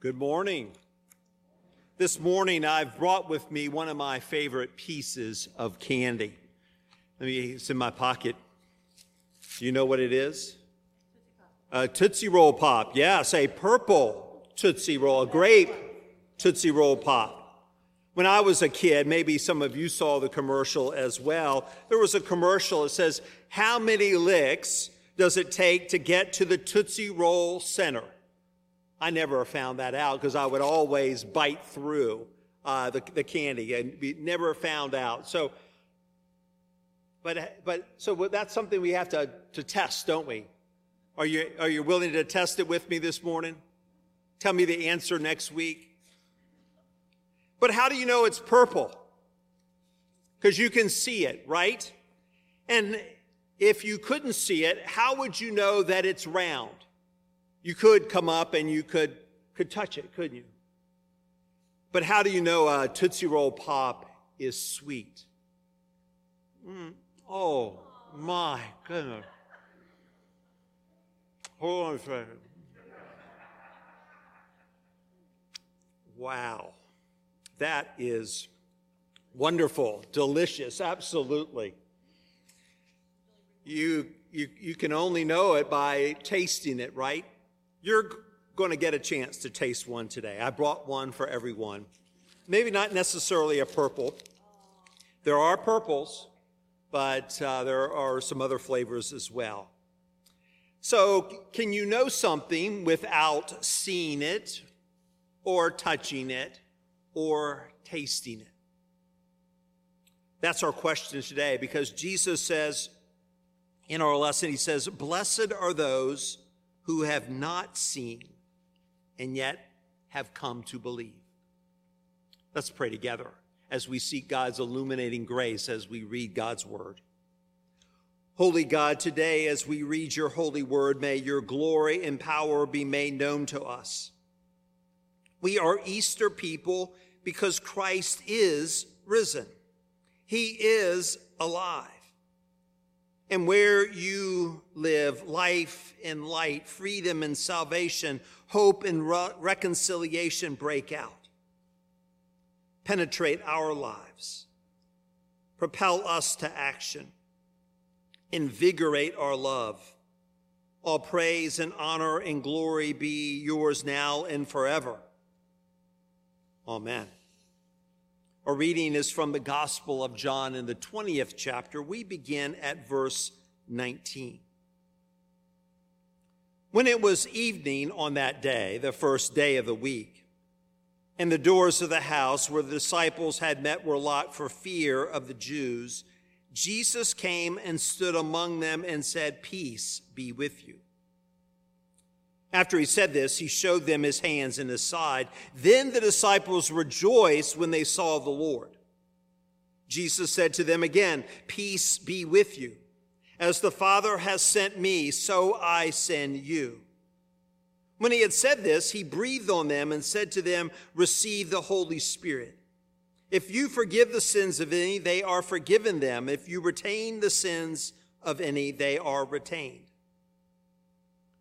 Good morning. This morning I've brought with me one of my favorite pieces of candy. Let me, it's in my pocket. Do you know what it is? A Tootsie Roll Pop. Yes, a purple Tootsie Roll, a grape Tootsie Roll Pop. When I was a kid, maybe some of you saw the commercial as well, there was a commercial that says, How many licks does it take to get to the Tootsie Roll Center? I never found that out because I would always bite through uh, the, the candy and we never found out. So, but, but so that's something we have to, to test, don't we? Are you, are you willing to test it with me this morning? Tell me the answer next week. But how do you know it's purple? Because you can see it, right? And if you couldn't see it, how would you know that it's round? You could come up and you could, could touch it, couldn't you? But how do you know a Tootsie Roll Pop is sweet? Mm. Oh, my goodness. Hold on a second. Wow. That is wonderful, delicious, absolutely. You, you, you can only know it by tasting it, right? You're going to get a chance to taste one today. I brought one for everyone. Maybe not necessarily a purple. There are purples, but uh, there are some other flavors as well. So, can you know something without seeing it or touching it or tasting it? That's our question today because Jesus says in our lesson, He says, Blessed are those who have not seen and yet have come to believe. Let's pray together as we seek God's illuminating grace as we read God's word. Holy God, today as we read your holy word, may your glory and power be made known to us. We are Easter people because Christ is risen. He is alive and where you live, life and light, freedom and salvation, hope and re- reconciliation break out. Penetrate our lives, propel us to action, invigorate our love. All praise and honor and glory be yours now and forever. Amen. Our reading is from the Gospel of John in the 20th chapter. We begin at verse 19. When it was evening on that day, the first day of the week, and the doors of the house where the disciples had met were locked for fear of the Jews, Jesus came and stood among them and said, Peace be with you. After he said this, he showed them his hands and his side. Then the disciples rejoiced when they saw the Lord. Jesus said to them again, Peace be with you. As the Father has sent me, so I send you. When he had said this, he breathed on them and said to them, Receive the Holy Spirit. If you forgive the sins of any, they are forgiven them. If you retain the sins of any, they are retained.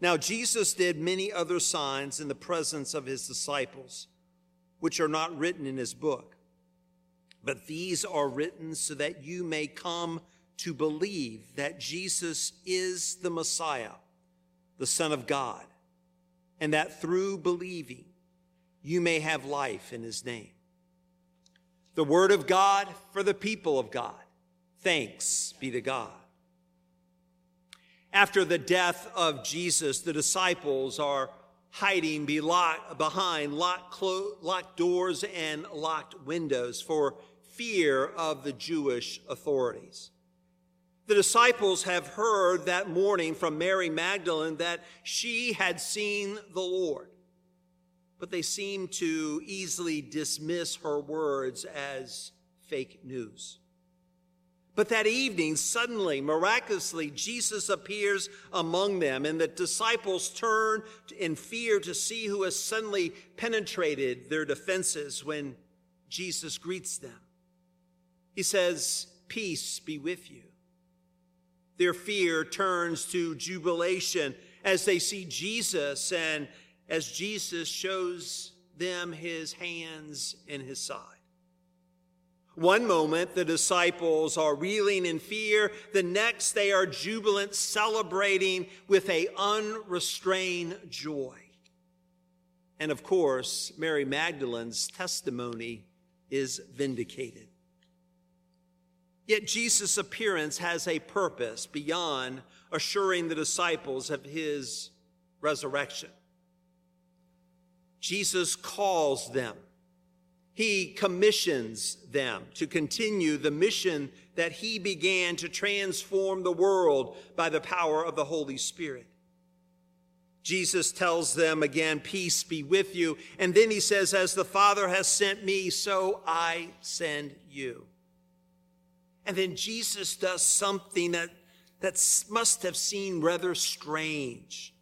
Now, Jesus did many other signs in the presence of his disciples, which are not written in his book. But these are written so that you may come to believe that Jesus is the Messiah, the Son of God, and that through believing you may have life in his name. The word of God for the people of God. Thanks be to God. After the death of Jesus, the disciples are hiding behind locked, locked doors and locked windows for fear of the Jewish authorities. The disciples have heard that morning from Mary Magdalene that she had seen the Lord, but they seem to easily dismiss her words as fake news. But that evening, suddenly, miraculously, Jesus appears among them, and the disciples turn in fear to see who has suddenly penetrated their defenses when Jesus greets them. He says, Peace be with you. Their fear turns to jubilation as they see Jesus and as Jesus shows them his hands and his side. One moment, the disciples are reeling in fear. The next, they are jubilant, celebrating with a unrestrained joy. And of course, Mary Magdalene's testimony is vindicated. Yet Jesus' appearance has a purpose beyond assuring the disciples of his resurrection. Jesus calls them. He commissions them to continue the mission that he began to transform the world by the power of the Holy Spirit. Jesus tells them again, Peace be with you. And then he says, As the Father has sent me, so I send you. And then Jesus does something that, that must have seemed rather strange.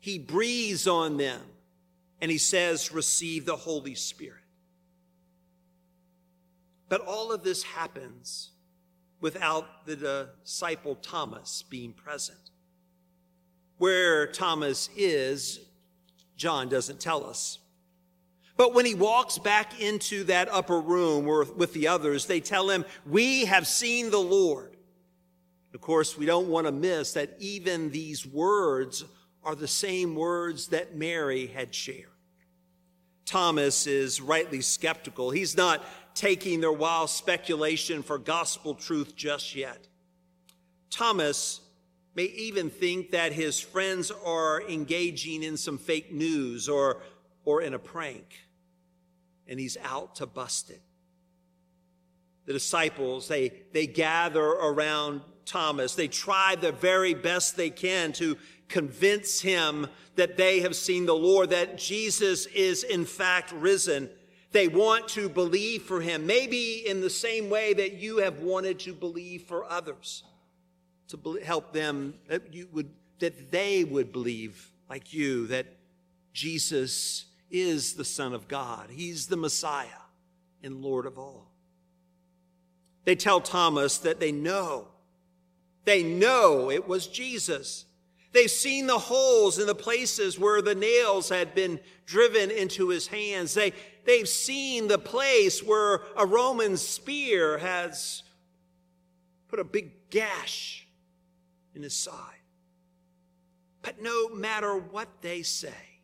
He breathes on them and he says, Receive the Holy Spirit. But all of this happens without the disciple Thomas being present. Where Thomas is, John doesn't tell us. But when he walks back into that upper room with the others, they tell him, We have seen the Lord. Of course, we don't want to miss that even these words are the same words that Mary had shared. Thomas is rightly skeptical. He's not taking their wild speculation for gospel truth just yet. Thomas may even think that his friends are engaging in some fake news or, or in a prank and he's out to bust it. The disciples, they, they gather around Thomas. They try the very best they can to convince him that they have seen the Lord, that Jesus is in fact risen. They want to believe for him, maybe in the same way that you have wanted to believe for others, to help them that you would that they would believe like you that Jesus is the Son of God. He's the Messiah and Lord of all. They tell Thomas that they know. They know it was Jesus. They've seen the holes in the places where the nails had been driven into his hands. They, they've seen the place where a Roman spear has put a big gash in his side. But no matter what they say,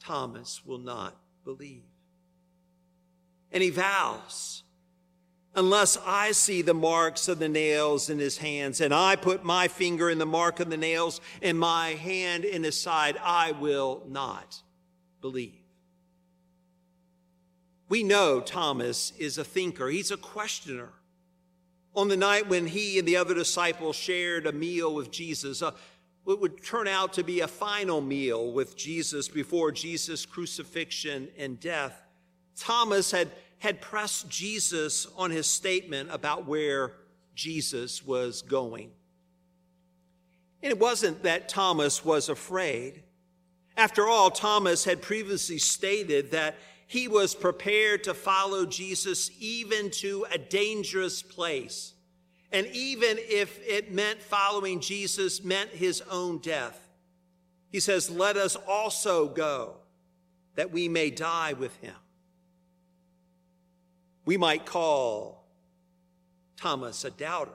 Thomas will not believe. And he vows, unless I see the marks of the nails in his hands, and I put my finger in the mark of the nails and my hand in his side, I will not believe. We know Thomas is a thinker, he's a questioner. On the night when he and the other disciples shared a meal with Jesus, uh, what would turn out to be a final meal with Jesus before Jesus' crucifixion and death, Thomas had, had pressed Jesus on his statement about where Jesus was going. And it wasn't that Thomas was afraid. After all, Thomas had previously stated that he was prepared to follow Jesus even to a dangerous place. And even if it meant following Jesus meant his own death, he says, Let us also go that we may die with him. We might call Thomas a doubter.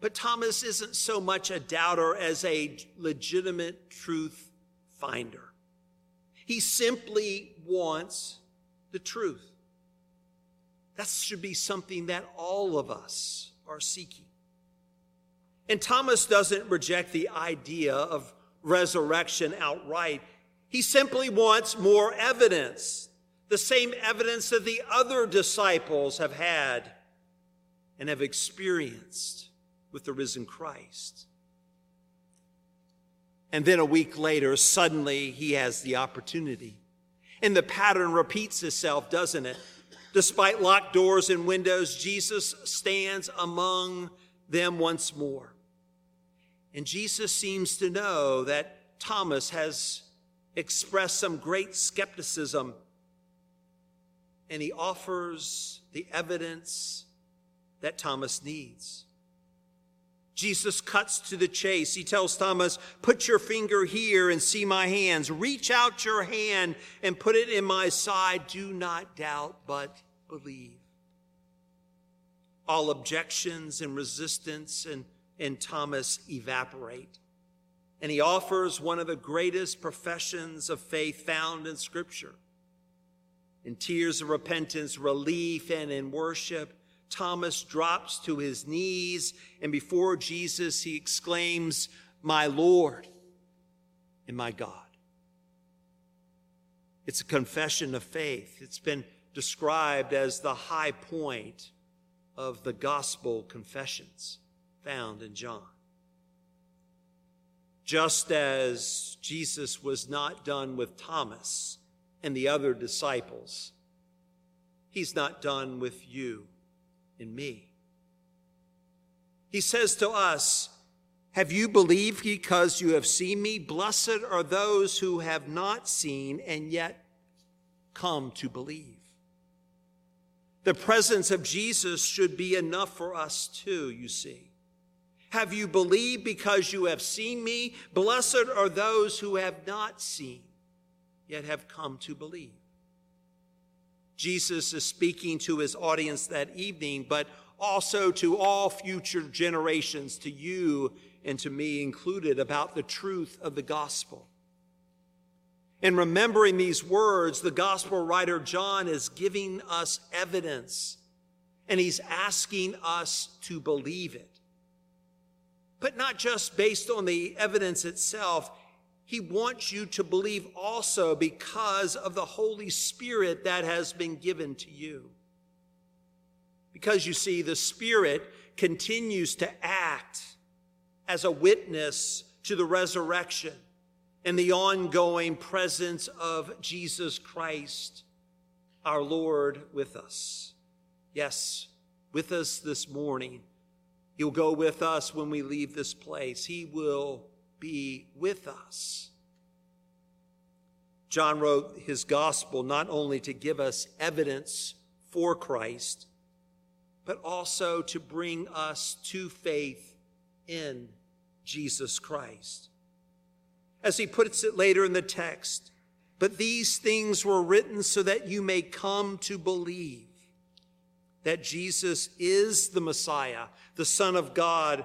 But Thomas isn't so much a doubter as a legitimate truth finder. He simply wants the truth. That should be something that all of us are seeking. And Thomas doesn't reject the idea of resurrection outright. He simply wants more evidence, the same evidence that the other disciples have had and have experienced with the risen Christ. And then a week later, suddenly he has the opportunity. And the pattern repeats itself, doesn't it? Despite locked doors and windows, Jesus stands among them once more. And Jesus seems to know that Thomas has expressed some great skepticism, and he offers the evidence that Thomas needs. Jesus cuts to the chase. He tells Thomas, Put your finger here and see my hands. Reach out your hand and put it in my side. Do not doubt, but believe. All objections and resistance and and Thomas evaporate. And he offers one of the greatest professions of faith found in Scripture. In tears of repentance, relief, and in worship, Thomas drops to his knees, and before Jesus, he exclaims, My Lord and my God. It's a confession of faith. It's been described as the high point of the gospel confessions found in John. Just as Jesus was not done with Thomas and the other disciples, he's not done with you and me. He says to us, Have you believed because you have seen me? Blessed are those who have not seen and yet come to believe. The presence of Jesus should be enough for us too, you see. Have you believed because you have seen me? Blessed are those who have not seen, yet have come to believe. Jesus is speaking to his audience that evening, but also to all future generations, to you and to me included, about the truth of the gospel. In remembering these words, the gospel writer John is giving us evidence and he's asking us to believe it but not just based on the evidence itself. He wants you to believe also because of the Holy Spirit that has been given to you. Because you see, the Spirit continues to act as a witness to the resurrection and the ongoing presence of Jesus Christ, our Lord, with us. Yes, with us this morning He'll go with us when we leave this place. He will be with us. John wrote his gospel not only to give us evidence for Christ, but also to bring us to faith in Jesus Christ. As he puts it later in the text, but these things were written so that you may come to believe that Jesus is the Messiah, the Son of God,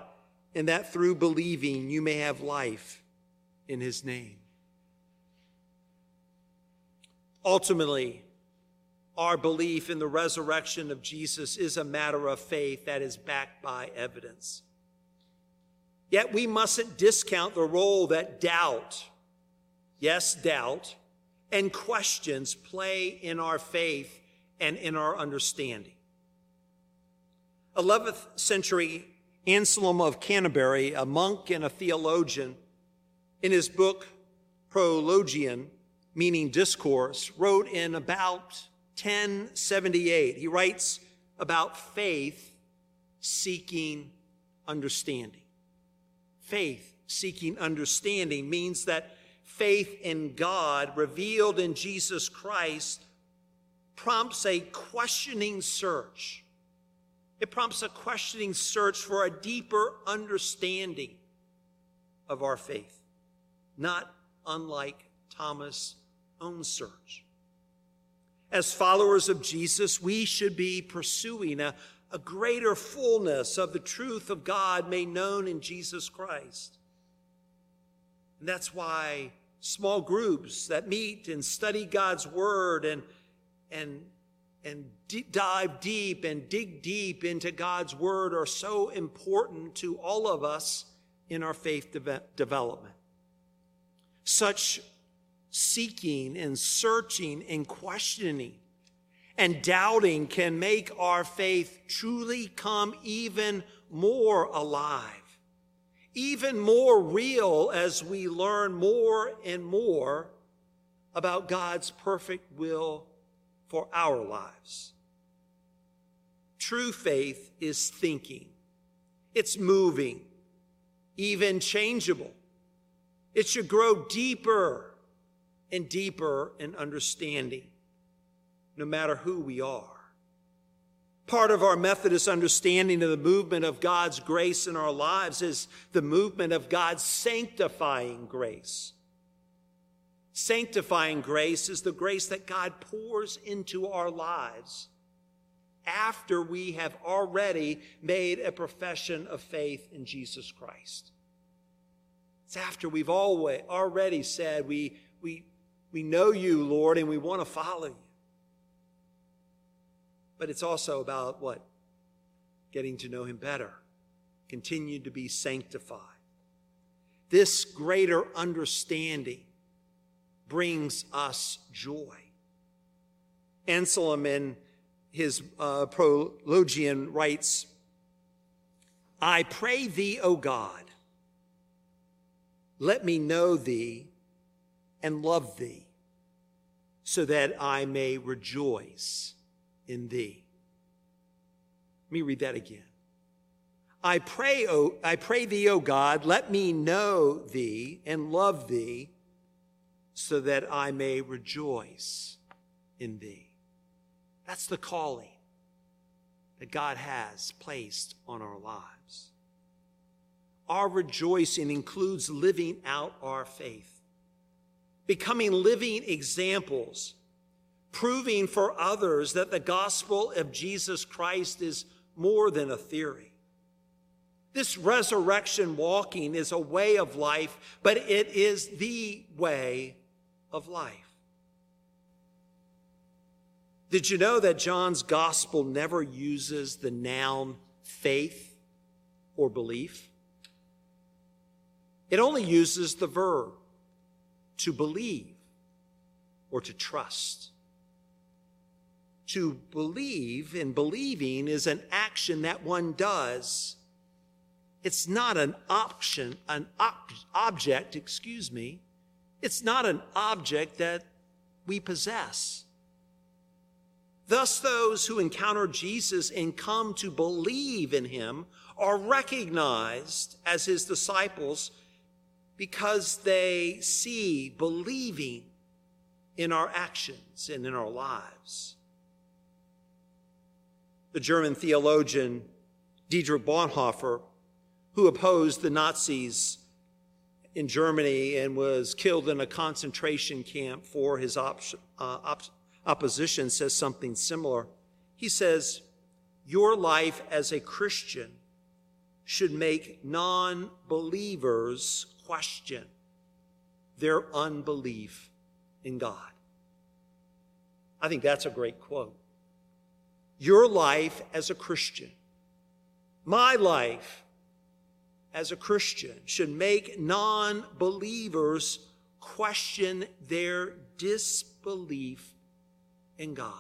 and that through believing you may have life in his name. Ultimately, our belief in the resurrection of Jesus is a matter of faith that is backed by evidence. Yet we mustn't discount the role that doubt, yes, doubt, and questions play in our faith and in our understanding. 11th century Anselm of Canterbury, a monk and a theologian, in his book Prologion, meaning discourse, wrote in about 1078. He writes about faith seeking understanding. Faith seeking understanding means that faith in God revealed in Jesus Christ prompts a questioning search it prompts a questioning search for a deeper understanding of our faith, not unlike Thomas' own search. As followers of Jesus, we should be pursuing a, a greater fullness of the truth of God made known in Jesus Christ. And that's why small groups that meet and study God's word and, and, and d- dive deep and dig deep into God's word are so important to all of us in our faith de- development. Such seeking and searching and questioning and doubting can make our faith truly come even more alive, even more real as we learn more and more about God's perfect will for our lives. True faith is thinking, it's moving, even changeable. It should grow deeper and deeper in understanding, no matter who we are. Part of our Methodist understanding of the movement of God's grace in our lives is the movement of God's sanctifying grace. Sanctifying grace is the grace that God pours into our lives after we have already made a profession of faith in Jesus Christ. It's after we've always already said we, we, we know you, Lord, and we want to follow you. But it's also about what? Getting to know him better, continue to be sanctified. This greater understanding brings us joy. Anselm in his uh, prologian writes, I pray thee, O God, let me know thee and love thee, so that I may rejoice in thee. Let me read that again. I pray, o, I pray thee, O God, let me know thee and love thee, so that I may rejoice in thee. That's the calling that God has placed on our lives. Our rejoicing includes living out our faith, becoming living examples, proving for others that the gospel of Jesus Christ is more than a theory. This resurrection walking is a way of life, but it is the way of life. Did you know that John's gospel never uses the noun faith or belief? It only uses the verb to believe or to trust. To believe and believing is an action that one does. It's not an option, an op- object, excuse me. It's not an object that we possess. Thus, those who encounter Jesus and come to believe in him are recognized as his disciples because they see believing in our actions and in our lives. The German theologian Dietrich Bonhoeffer, who opposed the Nazis in Germany and was killed in a concentration camp for his op- uh, op- opposition, says something similar. He says, Your life as a Christian should make non believers question their unbelief in God. I think that's a great quote. Your life as a Christian, my life as a Christian, should make non believers question their disbelief in God.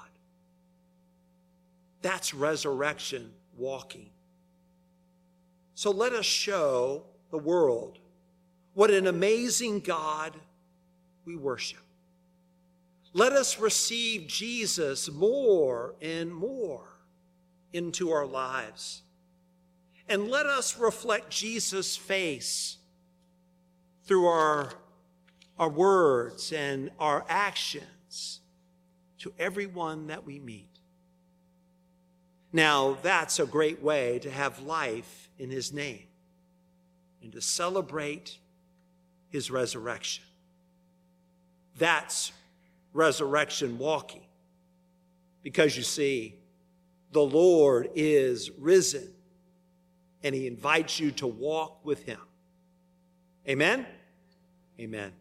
That's resurrection walking. So let us show the world what an amazing God we worship. Let us receive Jesus more and more into our lives. And let us reflect Jesus' face through our, our words and our actions to everyone that we meet. Now, that's a great way to have life in His name and to celebrate his resurrection. That's resurrection walking. Because you see, the Lord is risen and he invites you to walk with him. Amen? Amen.